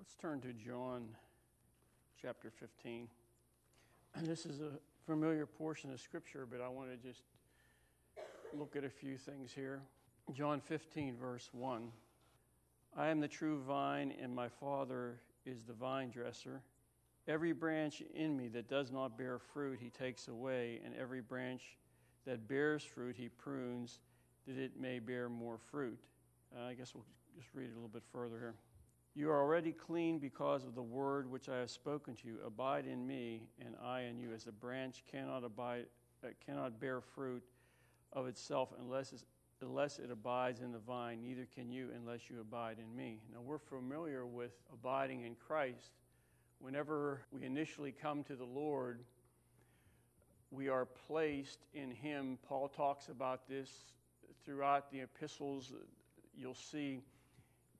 Let's turn to John chapter 15. And This is a familiar portion of Scripture, but I want to just look at a few things here. John 15, verse 1. I am the true vine, and my Father is the vine dresser. Every branch in me that does not bear fruit, he takes away, and every branch that bears fruit, he prunes, that it may bear more fruit. Uh, I guess we'll just read it a little bit further here. You are already clean because of the word which I have spoken to you. Abide in me, and I in you. As a branch cannot abide, uh, cannot bear fruit of itself unless, unless it abides in the vine. Neither can you unless you abide in me. Now we're familiar with abiding in Christ. Whenever we initially come to the Lord, we are placed in Him. Paul talks about this throughout the epistles. You'll see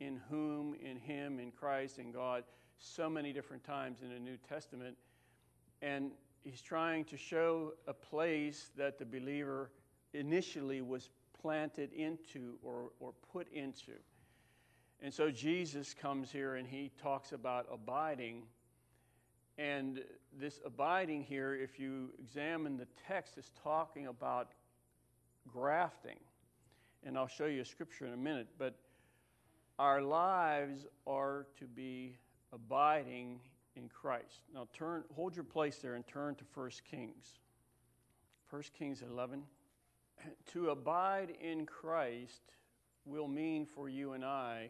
in whom, in him, in Christ, in God, so many different times in the New Testament. And he's trying to show a place that the believer initially was planted into or, or put into. And so Jesus comes here and he talks about abiding. And this abiding here, if you examine the text, is talking about grafting. And I'll show you a scripture in a minute. But our lives are to be abiding in Christ. Now turn hold your place there and turn to 1 Kings. 1 Kings 11. To abide in Christ will mean for you and I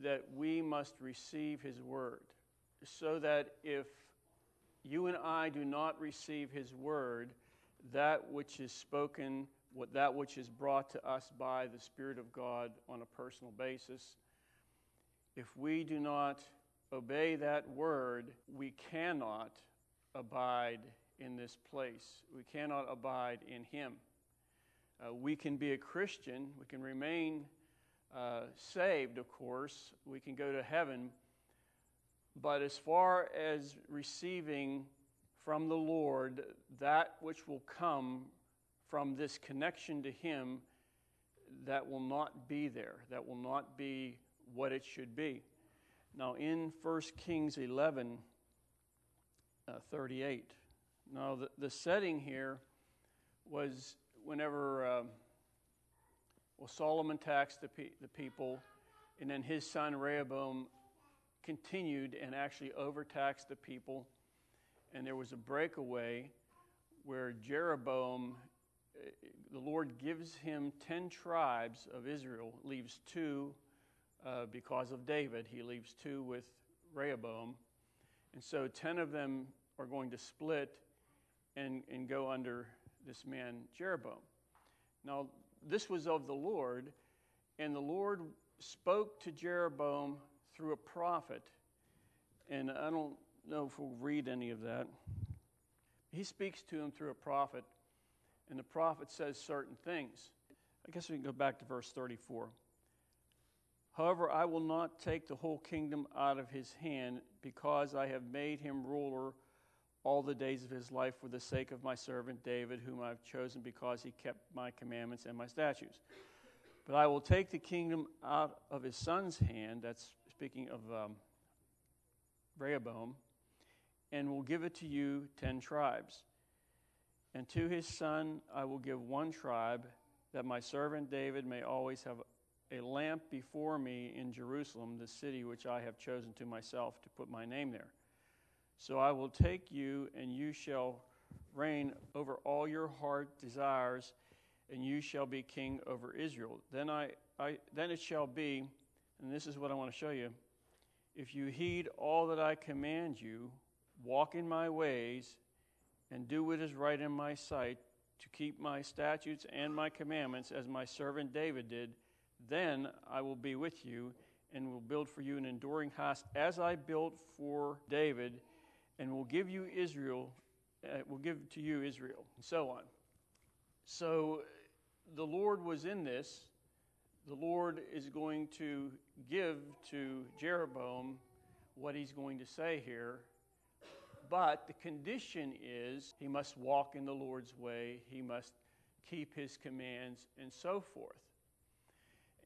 that we must receive his word. So that if you and I do not receive his word, that which is spoken what, that which is brought to us by the Spirit of God on a personal basis. If we do not obey that word, we cannot abide in this place. We cannot abide in Him. Uh, we can be a Christian, we can remain uh, saved, of course, we can go to heaven, but as far as receiving from the Lord that which will come from this connection to Him that will not be there, that will not be what it should be. Now, in 1 Kings 11 uh, 38, now the, the setting here was whenever uh, well, Solomon taxed the, pe- the people, and then his son Rehoboam continued and actually overtaxed the people, and there was a breakaway where Jeroboam the Lord gives him 10 tribes of Israel, leaves two uh, because of David. He leaves two with Rehoboam. And so 10 of them are going to split and, and go under this man Jeroboam. Now, this was of the Lord, and the Lord spoke to Jeroboam through a prophet. And I don't know if we'll read any of that. He speaks to him through a prophet and the prophet says certain things. I guess we can go back to verse 34. However, I will not take the whole kingdom out of his hand because I have made him ruler all the days of his life for the sake of my servant David, whom I have chosen because he kept my commandments and my statutes. But I will take the kingdom out of his son's hand, that's speaking of um, Rehoboam, and will give it to you ten tribes. And to his son I will give one tribe, that my servant David may always have a lamp before me in Jerusalem, the city which I have chosen to myself to put my name there. So I will take you, and you shall reign over all your heart desires, and you shall be king over Israel. Then, I, I, then it shall be, and this is what I want to show you if you heed all that I command you, walk in my ways, and do what is right in my sight, to keep my statutes and my commandments as my servant David did, then I will be with you and will build for you an enduring house as I built for David, and will give you Israel, uh, will give to you Israel, and so on. So the Lord was in this. The Lord is going to give to Jeroboam what he's going to say here but the condition is he must walk in the Lord's way, he must keep his commands, and so forth.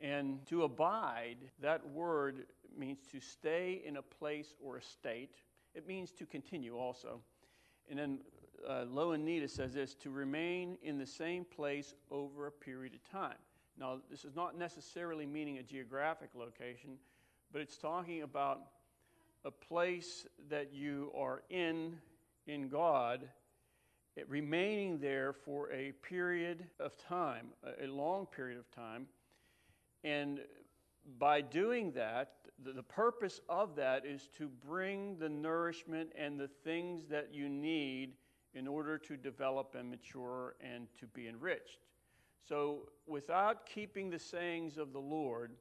And to abide, that word means to stay in a place or a state. It means to continue also. And then uh, Louw-Nida says this to remain in the same place over a period of time. Now, this is not necessarily meaning a geographic location, but it's talking about a place that you are in in God, remaining there for a period of time, a long period of time. And by doing that, the, purpose of that is to bring the nourishment and the things that you need in order to develop and mature and to be enriched. So, without keeping the sayings of the Lord,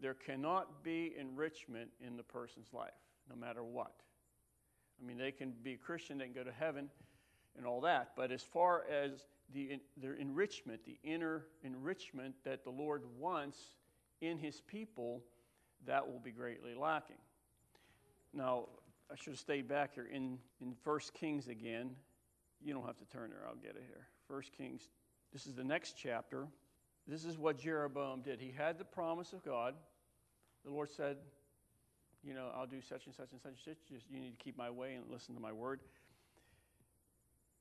there cannot be enrichment in the person's life, no matter what. I mean, they can be a Christian, they can go to heaven and all that, but as far as the, the enrichment, the inner enrichment that the Lord wants in his people, that will be greatly lacking. Now, I should have stayed back here in, in 1 Kings again. You don't have to turn there, I'll get it here. 1 Kings, this is the next chapter. This is what Jeroboam did. He had the promise of God. The Lord said, You know, I'll do such and such and such and such. Just, you need to keep my way and listen to my word.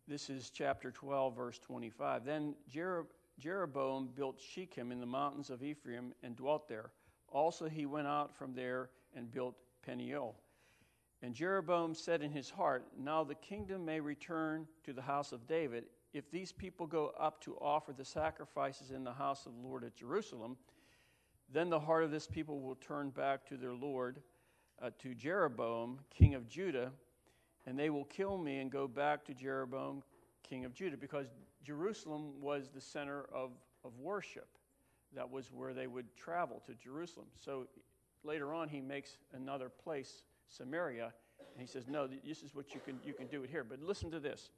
This is chapter 12, verse 25. Then Jeroboam built Shechem in the mountains of Ephraim and dwelt there. Also, he went out from there and built Peniel. And Jeroboam said in his heart, Now the kingdom may return to the house of David. If these people go up to offer the sacrifices in the house of the Lord at Jerusalem, then the heart of this people will turn back to their Lord, uh, to Jeroboam, king of Judah, and they will kill me and go back to Jeroboam, king of Judah, because Jerusalem was the center of, of worship. That was where they would travel to Jerusalem. So later on, he makes another place Samaria. And he says, No, this is what you can, you can do it here. But listen to this.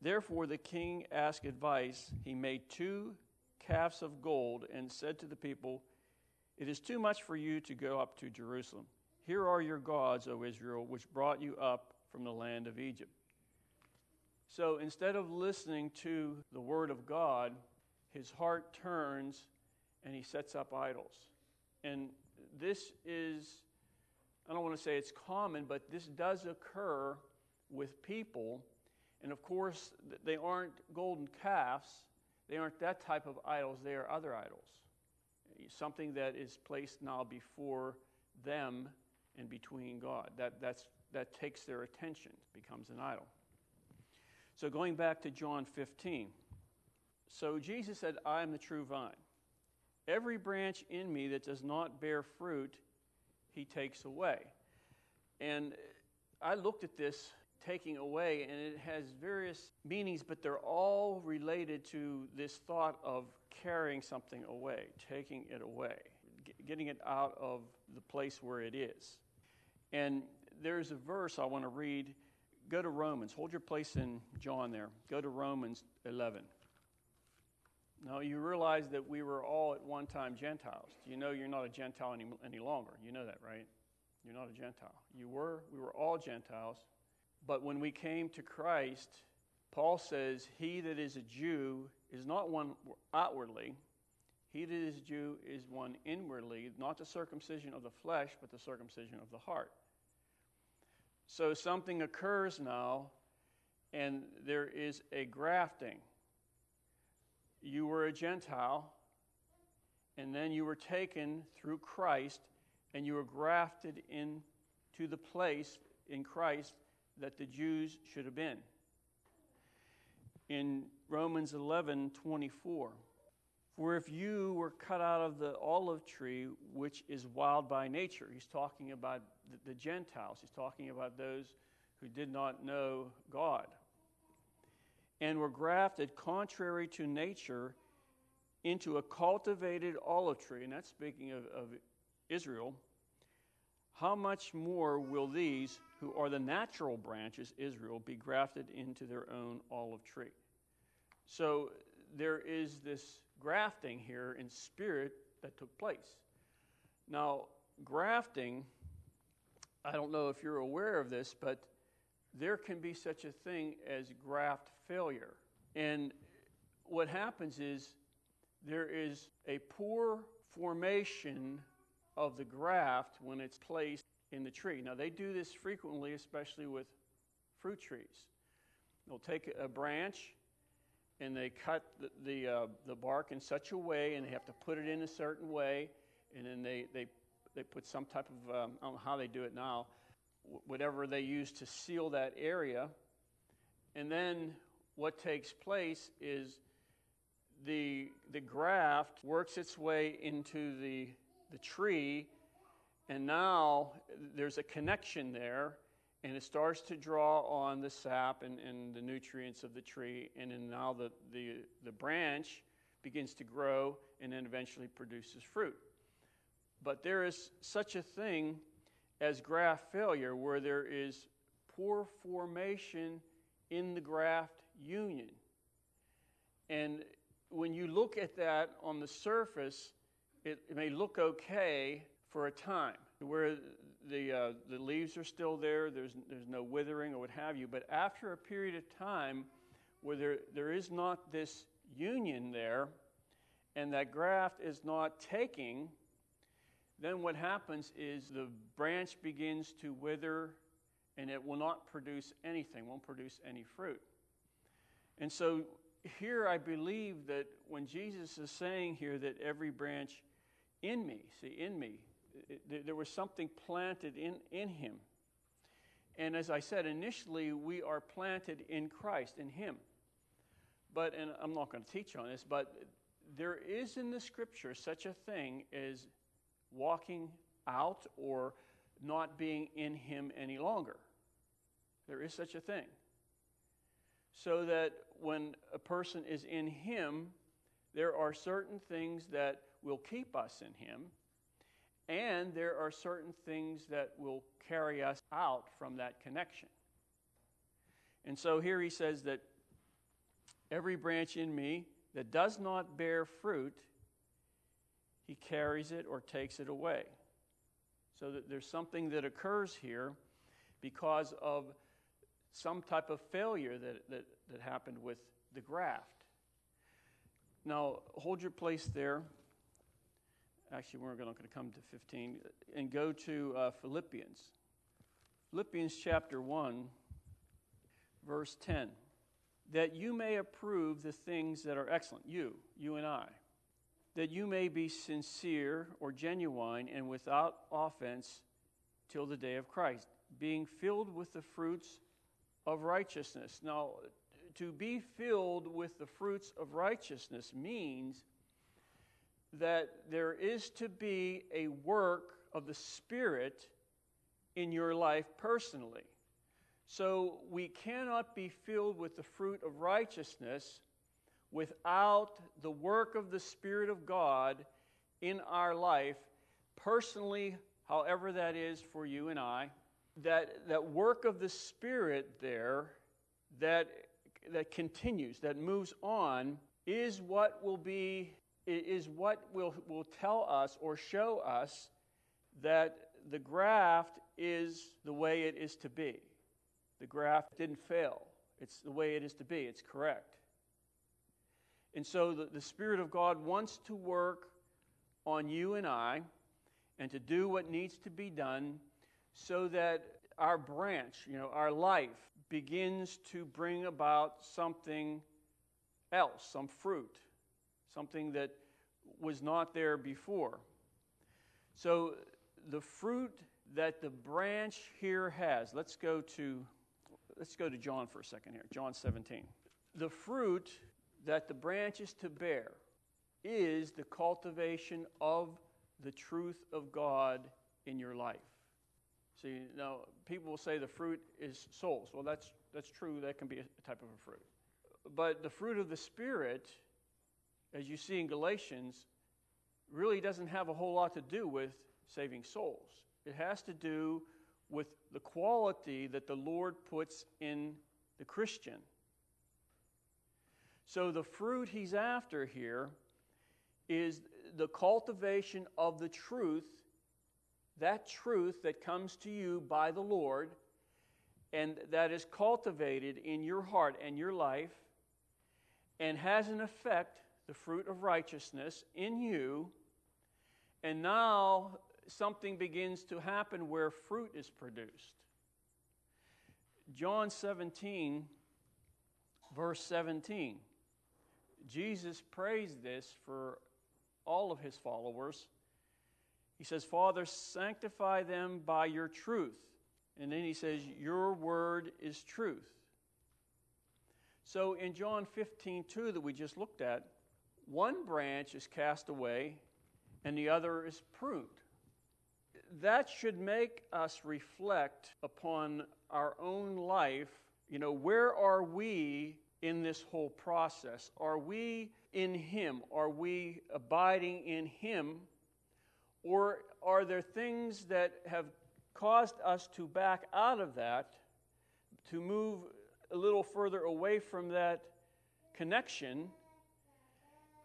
Therefore, the king asked advice. He made two calves of gold and said to the people, It is too much for you to go up to Jerusalem. Here are your gods, O Israel, which brought you up from the land of Egypt. So instead of listening to the word of God, his heart turns and he sets up idols. And this is I don't want to say it's common, but this does occur with people. And of course, they aren't golden calves, they aren't that type of idols, they are other idols. Something that is placed now before them and between God. That, that's, that takes their attention, becomes an idol. So going back to John 15. So Jesus said, I am the true vine. Every branch in me that does not bear fruit, he takes away. And I looked at this taking away, and it has various meanings, but they're all related to this thought of carrying something away, taking it away, getting it out of the place where it is. And there's a verse I want to read. Go to Romans. Hold your place in John there. Go to Romans 11. Now, you realize that we were all at one time Gentiles. You know you're not a Gentile any, any longer. You know that, right? You're not a Gentile. You were, we were all Gentiles. But when we came to Christ, Paul says, He that is a Jew is not one outwardly, he that is Jew is one inwardly, not the circumcision of the flesh, but the circumcision of the heart. So something occurs now, and there is a grafting you were a Gentile, and then you were taken through Christ, and you were grafted into the place in Christ that the Jews should have been. In Romans 11 24, for if you were cut out of the olive tree, which is wild by nature, he's talking about the Gentiles, he's talking about those who did not know God and were grafted contrary to nature into a cultivated olive tree, and that's speaking of, of Israel, how much more will these, who are the natural branches, Israel, be grafted into their own olive tree? So there is this grafting here in spirit that took place. Now, grafting, I don't know if you're aware of this, but there can be such a thing as graft failure. And what happens is there is a poor formation of the graft when it's placed in the tree. Now, they do this frequently, especially with fruit trees. They'll take a branch and they cut the, the, uh, the bark in such a way, and they have to put it in a certain way, and then they, they, they put some type of, um, I don't know how they do it now, whatever they use to seal that area. And then what takes place is the, the graft works its way into the, the tree, and now there's a connection there, and it starts to draw on the sap and, and the nutrients of the tree, and then now the, the, the branch begins to grow and then eventually produces fruit. But there is such a thing as graft failure where there is poor formation in the graft union. And when you look at that on the surface, it, it may look okay for a time, where the, uh, the leaves are still there, there's, there's no withering or what have you. But after a period of time where there, there is not this union there, and that graft is not taking, then what happens is the branch begins to wither and it will not produce anything, won't produce any fruit. And so here I believe that when Jesus is saying here that every branch in me, see, in me, there was something planted in, in him. And as I said, initially we are planted in Christ, in him. But, and I'm not going to teach on this, but there is in the scripture such a thing as walking out or not being in him any longer. There is such a thing so that when a person is in Him, there are certain things that will keep us in Him, and there are certain things that will carry us out from that connection. And so here he says that every branch in me that does not bear fruit, he carries it or takes it away. So that there's something that occurs here because of some type of failure that, that, that happened with the graft. Now, hold your place there. Actually, we're not going to come to 15 and go to uh, Philippians. Philippians chapter 1, verse 10. That you may approve the things that are excellent, you, you and I. That you may be sincere or genuine and without offense till the day of Christ, being filled with the fruits of righteousness. Now, to be filled with the fruits of righteousness means that there is to be a work of the Spirit in your life personally. So we cannot be filled with the fruit of righteousness without the work of the Spirit of God in our life, personally, however that is for you and I that, that work of the Spirit there that, that continues, that moves on, is what will be, is what will, will tell us or show us that the graft is the way it is to be. The graft didn't fail. It's the way it is to be. It's correct. And so the, the Spirit of God wants to work on you and I and to do what needs to be done so that our branch, you know, our life begins to bring about something else, some fruit, something that was not there before. So the fruit that the branch here has, let's go to let's go to John for a second here. John 17. The fruit that the branch is to bear is the cultivation of the truth of God in your life. See, now people will say the fruit is souls. Well, that's, that's true. That can be a type of a fruit. But the fruit of the Spirit, as you see in Galatians, really doesn't have a whole lot to do with saving souls. It has to do with the quality that the Lord puts in the Christian. So the fruit he's after here is the cultivation of the truth that truth that comes to you by the Lord and that is cultivated in your heart and your life and has an effect, the fruit of righteousness, in you, And now something begins to happen where fruit is produced. John 17, verse 17. Jesus prays this for all of his followers. He says, Father, sanctify them by your truth. And then he says, Your word is truth. So in John 15, 2, that we just looked at, one branch is cast away and the other is pruned. That should make us reflect upon our own life. You know, where are we in this whole process? Are we in Him? Are we abiding in Him? Or are there things that have caused us to back out of that, to move a little further away from that connection?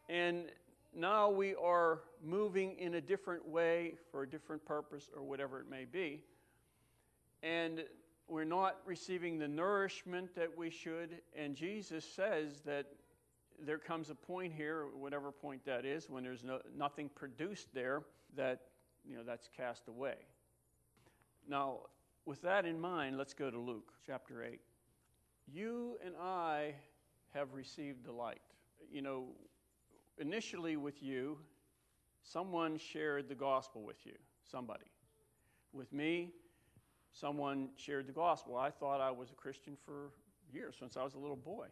And now we are moving in a different way for a different purpose or whatever it may be. And we're not receiving the nourishment that we should. And Jesus says that there comes a point here, whatever point that is, when there's no, nothing produced there, that you know that's cast away. Now, with that in mind, let's go to Luke chapter 8. You and I have received the light. You know, initially with you, someone shared the gospel with you, somebody. With me, someone shared the gospel. I thought I was a Christian for years, since I was a little boy.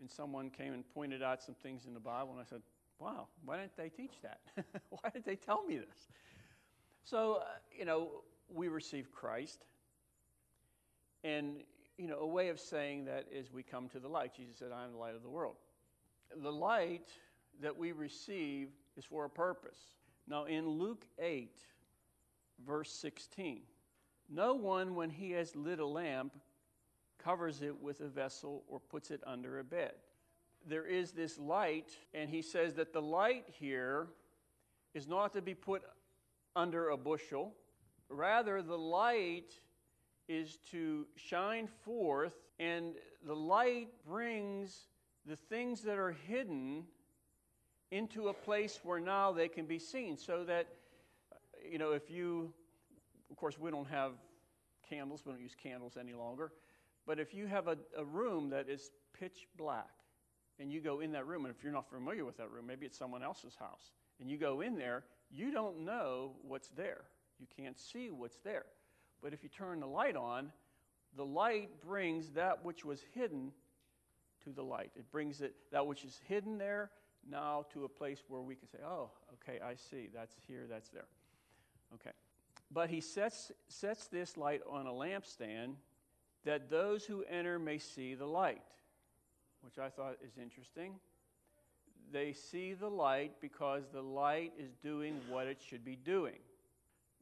And someone came and pointed out some things in the Bible, and I said, Wow, why didn't they teach that? why did they tell me this? So, uh, you know, we receive Christ. And, you know, a way of saying that is we come to the light. Jesus said, I am the light of the world. The light that we receive is for a purpose. Now, in Luke 8, verse 16, no one, when he has lit a lamp, covers it with a vessel or puts it under a bed. There is this light, and he says that the light here is not to be put under a bushel. Rather, the light is to shine forth, and the light brings the things that are hidden into a place where now they can be seen. So that, you know, if you, of course, we don't have candles, we don't use candles any longer, but if you have a, a room that is pitch black, and you go in that room, and if you're not familiar with that room, maybe it's someone else's house, and you go in there, you don't know what's there. You can't see what's there. But if you turn the light on, the light brings that which was hidden to the light. It brings it that which is hidden there now to a place where we can say, "Oh, okay, I see. That's here, that's there." Okay. But he sets sets this light on a lampstand that those who enter may see the light, which I thought is interesting. They see the light because the light is doing what it should be doing.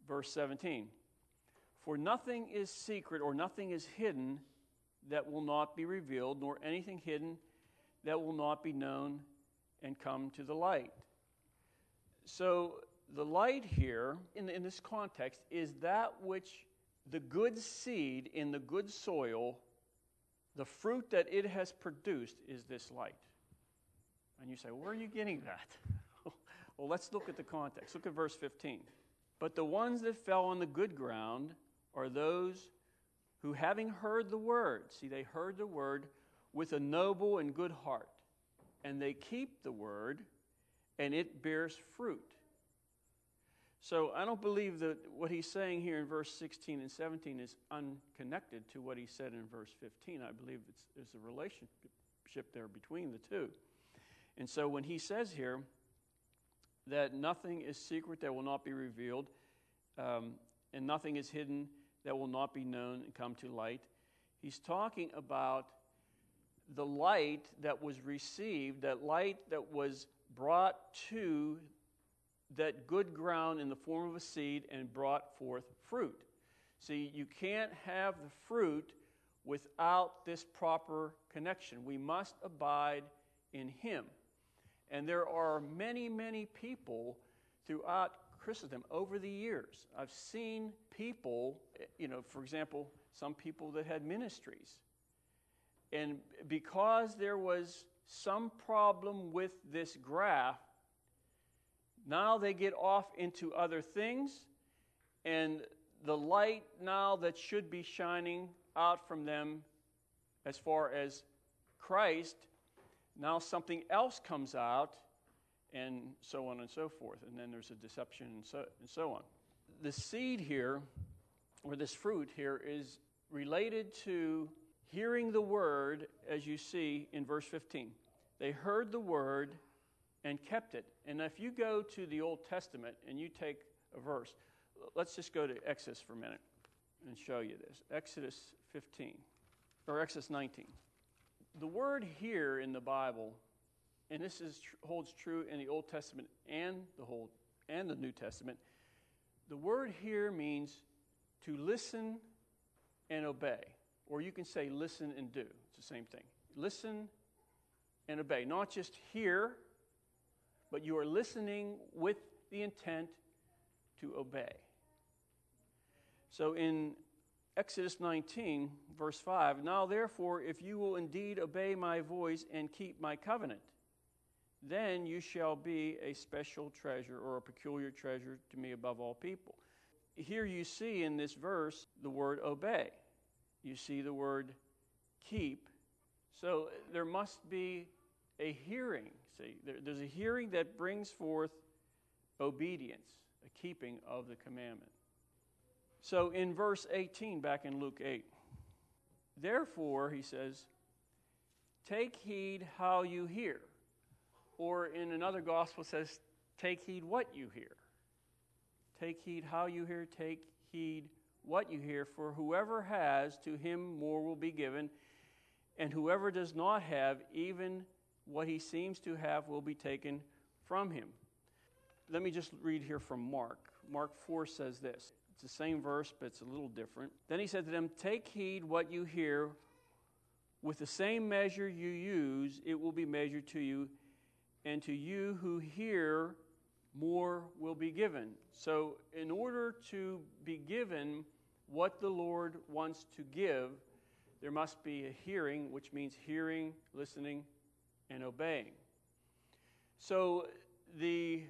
Verse 17 For nothing is secret or nothing is hidden that will not be revealed, nor anything hidden that will not be known and come to the light. So, the light here, in, in this context, is that which the good seed in the good soil, the fruit that it has produced is this light. And you say, where are you getting that? well, let's look at the context. Look at verse 15. But the ones that fell on the good ground are those who, having heard the word, see, they heard the word with a noble and good heart, and they keep the word, and it bears fruit. So I don't believe that what he's saying here in verse 16 and 17 is unconnected to what he said in verse 15. I believe it's, there's a relationship there between the two. And so when he says here that nothing is secret that will not be revealed, um, and nothing is hidden that will not be known and come to light, he's talking about the light that was received, that light that was brought to that good ground in the form of a seed and brought forth fruit. See, you can't have the fruit without this proper connection. We must abide in Him. And there are many, many people throughout Christendom over the years. I've seen people, you know, for example, some people that had ministries. And because there was some problem with this graft, Now they get off into other things, and the light now that should be shining out from them as far as Christ, now something else comes out, and so on and so forth. And then there's a deception and so, and so on. The seed here, or this fruit here, is related to hearing the word, as you see in verse 15. They heard the word and kept it. And if you go to the Old Testament and you take a verse, let's just go to Exodus for a minute and show you this. Exodus 15, or Exodus 19. The word here in the Bible, and this is, holds true in the Old Testament and the, whole, and the New Testament, the word here means to listen and obey. Or you can say listen and do. It's the same thing. Listen and obey. Not just hear, but you are listening with the intent to obey. So in Exodus 19, verse 5 Now therefore, if you will indeed obey my voice and keep my covenant, then you shall be a special treasure or a peculiar treasure to me above all people. Here you see in this verse the word obey. You see the word keep. So there must be a hearing. See, there, there's a hearing that brings forth obedience, a keeping of the commandment. So in verse 18, back in Luke 8, therefore, he says, take heed how you hear. Or in another gospel says, take heed what you hear. Take heed how you hear, take heed what you hear, for whoever has, to him more will be given, and whoever does not have, even what he seems to have will be taken from him. Let me just read here from Mark. Mark 4 says this. It's the same verse, but it's a little different. Then he said to them, Take heed what you hear. With the same measure you use, it will be measured to you. And to you who hear, more will be given. So, in order to be given what the Lord wants to give, there must be a hearing, which means hearing, listening, and obeying. So the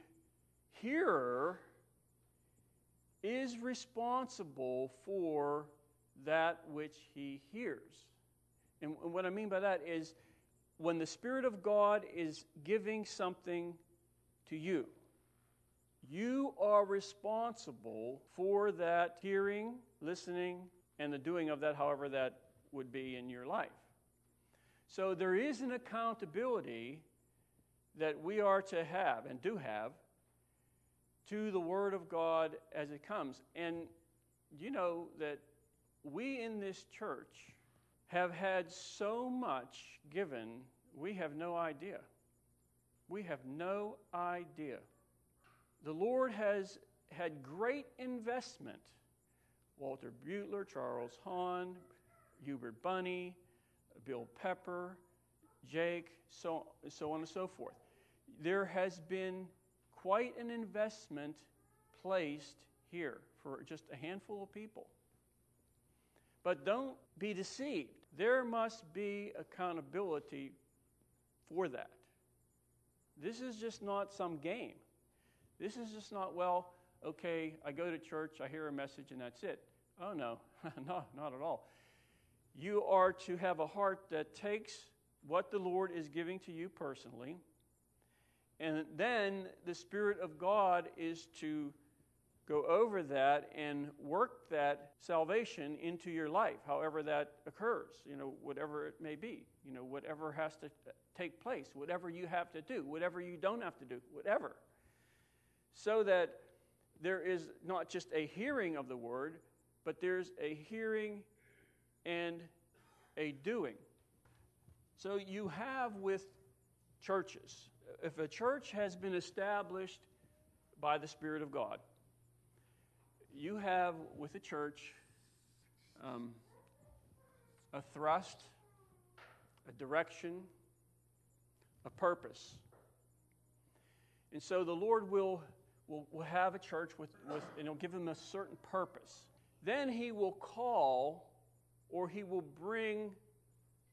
hearer is responsible for that which he hears. And what I mean by that is when the Spirit of God is giving something to you, you are responsible for that hearing, listening, and the doing of that, however that would be in your life. So there is an accountability that we are to have and do have to the Word of God as it comes. And you know that we in this church have had so much given, we have no idea. We have no idea. The Lord has had great investment. Walter Butler, Charles Hahn, Hubert Bunny, Bill Pepper, Jake, so, so on and so forth. There has been quite an investment placed here for just a handful of people. But don't be deceived. There must be accountability for that. This is just not some game. This is just not, well, okay, I go to church, I hear a message, and that's it. Oh, no, no, not at all you are to have a heart that takes what the Lord is giving to you personally, and then the Spirit of God is to go over that and work that salvation into your life, however that occurs, you know, whatever it may be, you know, whatever has to take place, whatever you have to do, whatever you don't have to do, whatever. So that there is not just a hearing of the word, but there's a hearing and a doing. So you have with churches, if a church has been established by the Spirit of God, you have with a church um, a thrust, a direction, a purpose. And so the Lord will, will, will have a church with, with, and he'll give them a certain purpose. Then he will call or he will bring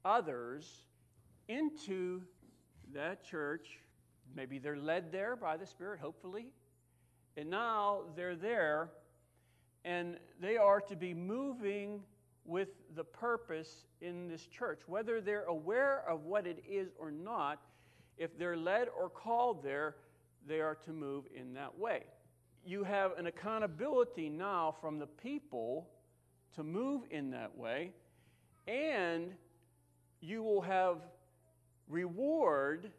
others into that church maybe they're led there by the Spirit, hopefully. And now they're there, and they are to be moving with the purpose in this church. Whether they're aware of what it is or not, if they're led or called there, they are to move in that way. You have an accountability now from the people to move in that way, and you will have reward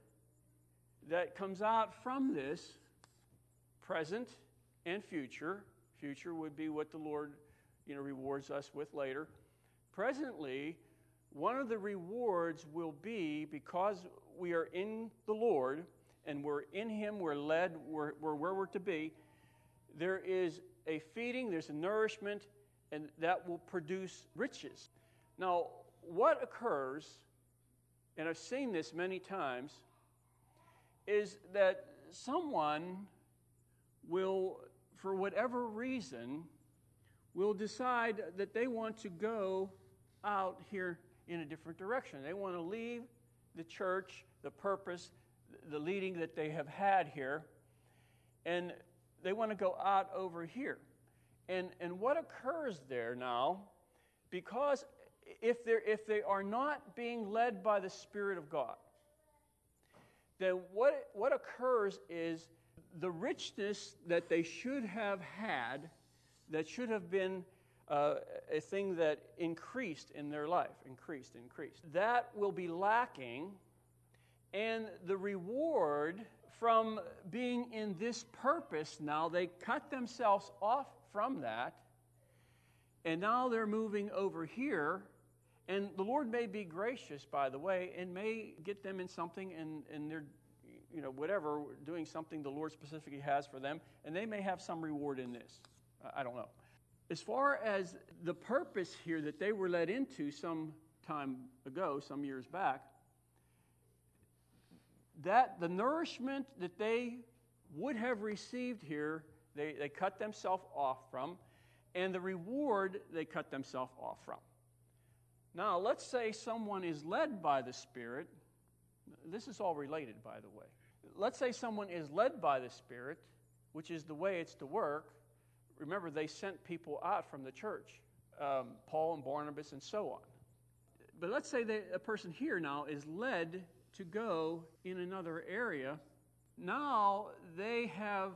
that comes out from this present and future. Future would be what the Lord you know, rewards us with later. Presently, one of the rewards will be because we are in the Lord and we're in Him, we're led, we're, we're where we're to be. There is a feeding, there's a nourishment, and that will produce riches. Now, what occurs, and I've seen this many times, is that someone will, for whatever reason, will decide that they want to go out here in a different direction. They want to leave the church, the purpose, the leading that they have had here, and they want to go out over here. And, and what occurs there now, because if, they're, if they are not being led by the Spirit of God, then what, what occurs is the richness that they should have had, that should have been uh, a thing that increased in their life, increased, increased. That will be lacking, and the reward from being in this purpose now, they cut themselves off from that, and now they're moving over here. And the Lord may be gracious, by the way, and may get them in something, and, and they're, you know, whatever, doing something the Lord specifically has for them, and they may have some reward in this. I don't know. As far as the purpose here that they were led into some time ago, some years back, that the nourishment that they would have received here, they, they cut themselves off from, and the reward they cut themselves off from. Now, let's say someone is led by the Spirit. This is all related, by the way. Let's say someone is led by the Spirit, which is the way it's to work. Remember, they sent people out from the church, um, Paul and Barnabas and so on. But let's say that a person here now is led to go in another area. Now they have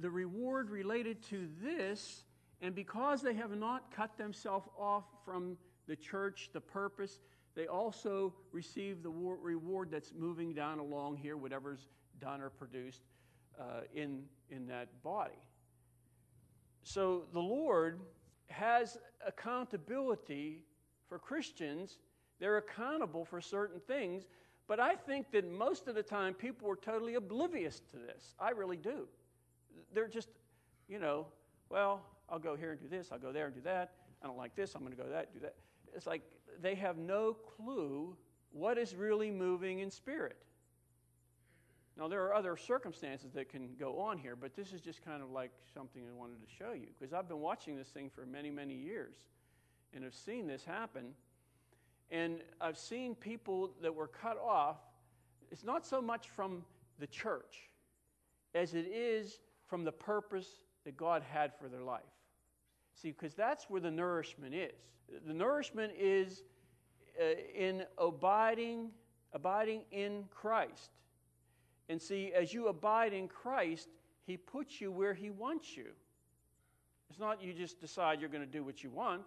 the reward related to this, and because they have not cut themselves off from the church, the purpose, they also receive the reward that's moving down along here, whatever's done or produced uh, in, in that body. So the Lord has accountability for Christians. They're accountable for certain things, but I think that most of the time people are totally oblivious to this. I really do. They're just, you know, well, I'll go here and do this, I'll go there and do that. I don't like this, I'm going to go that, do that. It's like they have no clue what is really moving in spirit. Now, there are other circumstances that can go on here, but this is just kind of like something I wanted to show you because I've been watching this thing for many, many years and have seen this happen. And I've seen people that were cut off. It's not so much from the church as it is from the purpose that God had for their life. See, because that's where the nourishment is. The nourishment is uh, in abiding, abiding in Christ. And see, as you abide in Christ, He puts you where He wants you. It's not you just decide you're going to do what you want.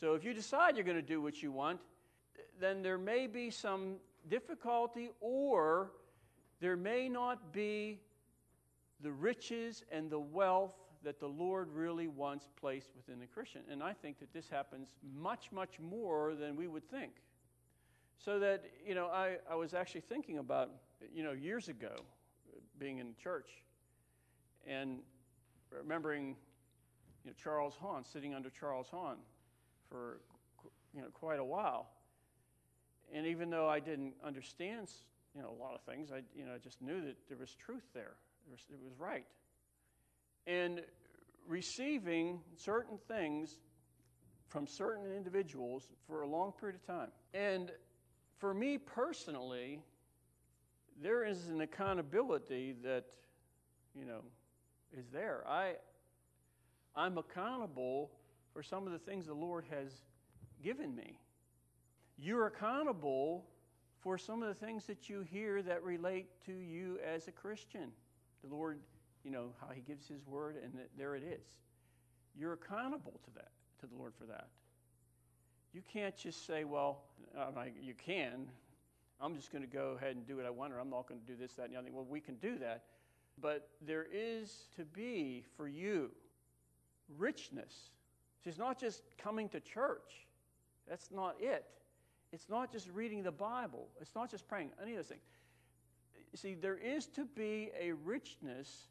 So if you decide you're going to do what you want, then there may be some difficulty or there may not be the riches and the wealth that the Lord really wants placed within the Christian. And I think that this happens much, much more than we would think. So that, you know, I, I was actually thinking about, you know, years ago being in church and remembering, you know, Charles Hahn, sitting under Charles Hahn for you know, quite a while. And even though I didn't understand you know, a lot of things, I you know, just knew that there was truth there. It was, it was right. And receiving certain things from certain individuals for a long period of time. And for me personally, there is an accountability that, you know, is there. I, I'm accountable for some of the things the Lord has given me. You're accountable for some of the things that you hear that relate to you as a Christian. The Lord, you know, how He gives His word, and there it is. You're accountable to that, to the Lord for that. You can't just say, well, you can. I'm just going to go ahead and do what I want, or I'm not going to do this, that, and the other. Well, we can do that. But there is to be for you richness. It's not just coming to church. That's not it. It's not just reading the Bible. It's not just praying, any of those things. See, there is to be a richness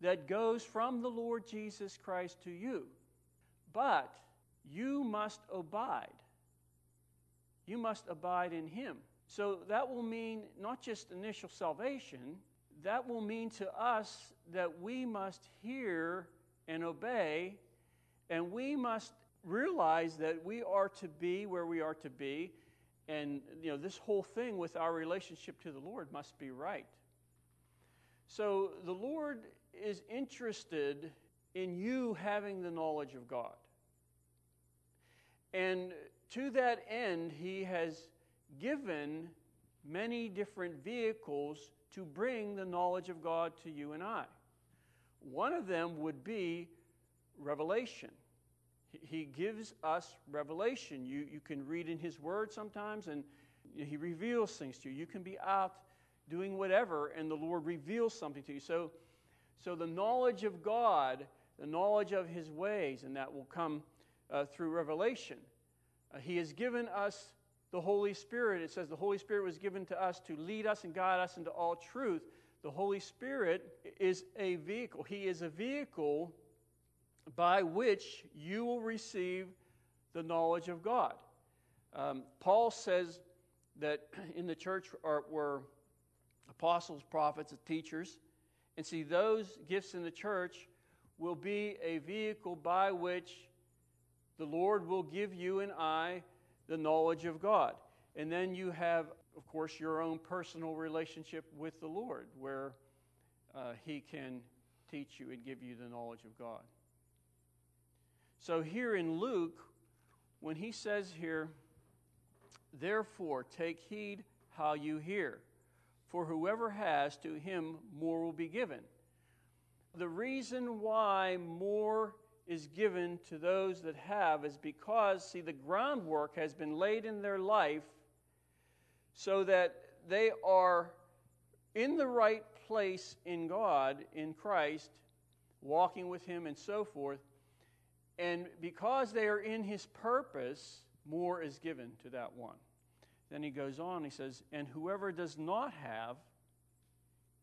that goes from the Lord Jesus Christ to you. But you must abide. You must abide in Him. So that will mean not just initial salvation, that will mean to us that we must hear and obey, and we must realize that we are to be where we are to be, and you know this whole thing with our relationship to the Lord must be right. So the Lord is interested in you having the knowledge of God. And to that end, He has given many different vehicles to bring the knowledge of God to you and I. One of them would be revelation. He gives us revelation. You, you can read in His Word sometimes, and He reveals things to you. You can be out doing whatever, and the Lord reveals something to you. So, so the knowledge of God, the knowledge of His ways, and that will come uh, through revelation. Uh, he has given us the Holy Spirit. It says the Holy Spirit was given to us to lead us and guide us into all truth. The Holy Spirit is a vehicle. He is a vehicle by which you will receive the knowledge of God. Um, Paul says that in the church are, were apostles, prophets, and teachers. And see, those gifts in the church will be a vehicle by which the Lord will give you and I the knowledge of God. And then you have, of course, your own personal relationship with the Lord, where uh, He can teach you and give you the knowledge of God. So here in Luke, when he says here, Therefore, take heed how you hear, for whoever has, to him more will be given. The reason why more is given to those that have is because, see, the groundwork has been laid in their life so that they are in the right place in God, in Christ, walking with Him and so forth, and because they are in his purpose, more is given to that one. Then he goes on, he says, And whoever does not have,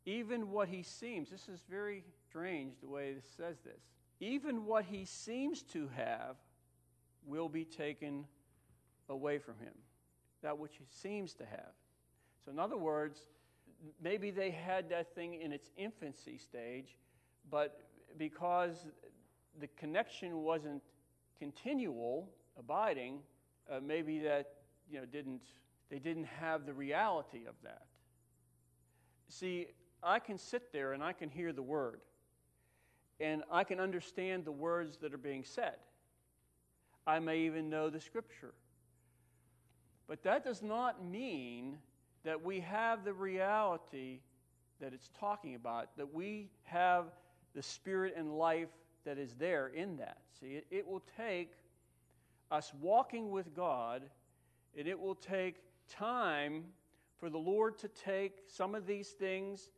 even what he seems, this is very strange the way this says this, even what he seems to have will be taken away from him. That which he seems to have. So, in other words, maybe they had that thing in its infancy stage, but because the connection wasn't continual, abiding, uh, maybe that you know didn't they didn't have the reality of that. See, I can sit there and I can hear the word, and I can understand the words that are being said. I may even know the scripture. But that does not mean that we have the reality that it's talking about, that we have the spirit and life that is there in that. See, it, it will take us walking with God, and it will take time for the Lord to take some of these things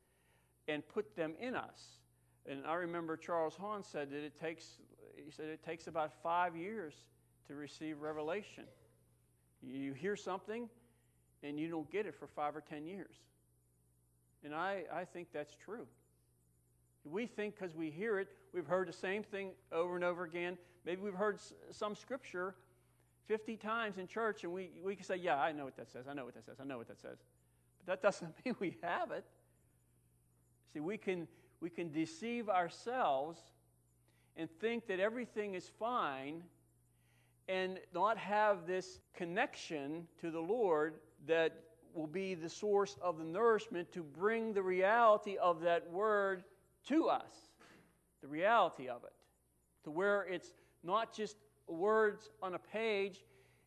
and put them in us. And I remember Charles Hahn said that it takes, he said it takes about five years to receive revelation. You hear something and you don't get it for five or ten years. And I, I think that's true. We think because we hear it, we've heard the same thing over and over again. Maybe we've heard some scripture 50 times in church, and we, we can say, Yeah, I know what that says. I know what that says. I know what that says. But that doesn't mean we have it. See, we can, we can deceive ourselves and think that everything is fine and not have this connection to the Lord that will be the source of the nourishment to bring the reality of that word to us, the reality of it, to where it's not just words on a page,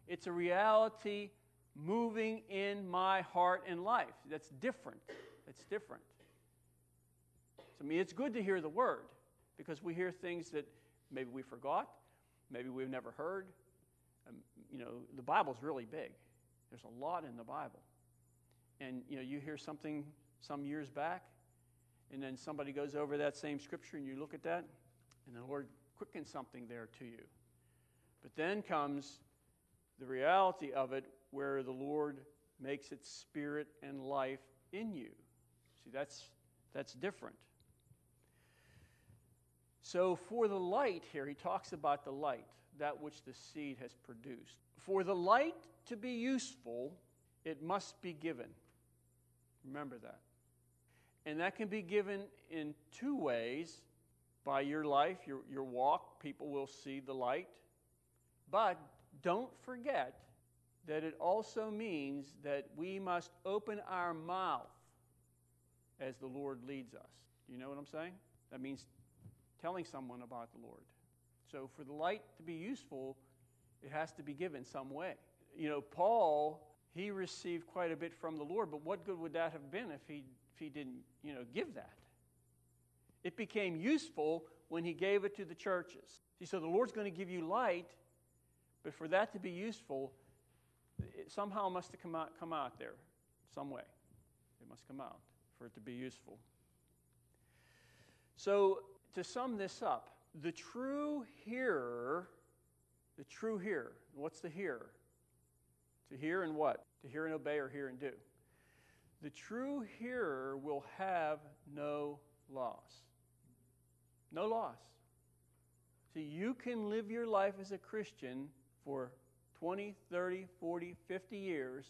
it's a reality moving in my heart and life. That's different. That's different. So, I mean, it's good to hear the word because we hear things that maybe we forgot, maybe we've never heard. Um, you know, the Bible's really big. There's a lot in the Bible. And, you know, you hear something some years back, and then somebody goes over that same scripture, and you look at that, and the Lord quickens something there to you. But then comes the reality of it where the Lord makes its spirit and life in you. See, that's, that's different. So, for the light here, he talks about the light, that which the seed has produced. For the light to be useful, it must be given. Remember that. And that can be given in two ways by your life, your, your walk. People will see the light. But don't forget that it also means that we must open our mouth as the Lord leads us. You know what I'm saying? That means telling someone about the Lord. So, for the light to be useful, it has to be given some way. You know, Paul, he received quite a bit from the Lord, but what good would that have been if he, if he didn't, you know, give that? It became useful when he gave it to the churches. See, so the Lord's going to give you light, but for that to be useful, it somehow must have come out, come out there, some way. It must come out for it to be useful. So, to sum this up, the true hearer, the true hearer, what's the hearer? To hear and what? To hear and obey or hear and do. The true hearer will have no loss. No loss. See, you can live your life as a Christian for 20, 30, 40, 50 years,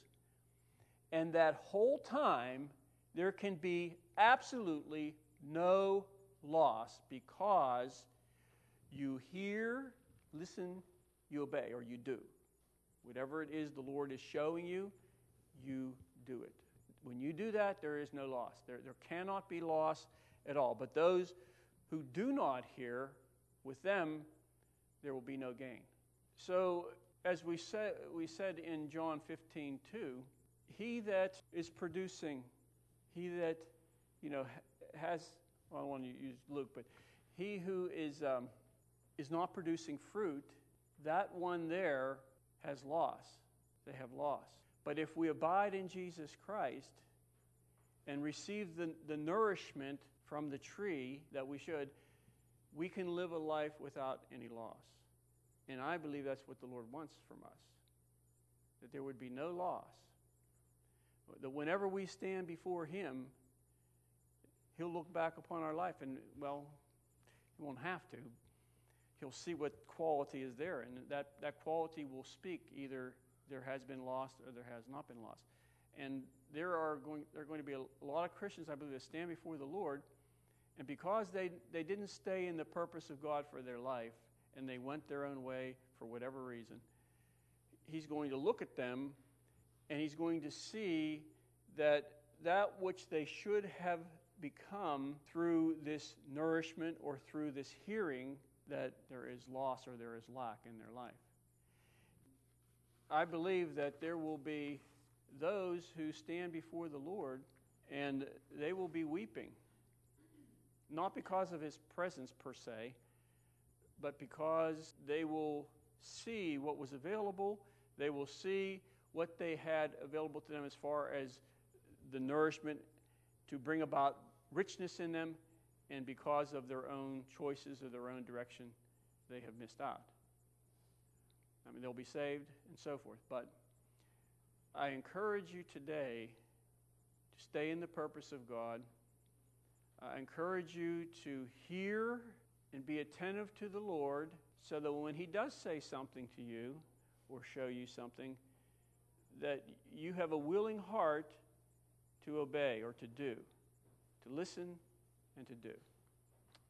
and that whole time there can be absolutely no loss because you hear, listen, you obey, or you do. Whatever it is the Lord is showing you, you do it. When you do that, there is no loss. There, there cannot be loss at all. But those who do not hear, with them, there will be no gain. So, as we said, we said in John 15, 2, he that is producing, he that, you know, has, well, I want to use Luke, but he who is, um, is not producing fruit, that one there has loss. They have loss. But if we abide in Jesus Christ and receive the, the nourishment from the tree that we should, we can live a life without any loss. And I believe that's what the Lord wants from us that there would be no loss. That whenever we stand before Him, He'll look back upon our life and, well, He won't have to, he'll see what quality is there, and that, that quality will speak either there has been lost or there has not been lost. And there are going, there are going to be a, lot of Christians, I believe, that stand before the Lord, and because they, they didn't stay in the purpose of God for their life, and they went their own way for whatever reason, He's going to look at them and He's going to see that that which they should have become through this nourishment or through this hearing that there is loss or there is lack in their life. I believe that there will be those who stand before the Lord and they will be weeping, not because of his presence per se, but because they will see what was available, they will see what they had available to them as far as the nourishment to bring about richness in them, and because of their own choices or their own direction, they have missed out. I mean, they'll be saved and so forth. But I encourage you today to stay in the purpose of God. I encourage you to hear and be attentive to the Lord so that when He does say something to you or show you something, that you have a willing heart to obey or to do, to listen and to do.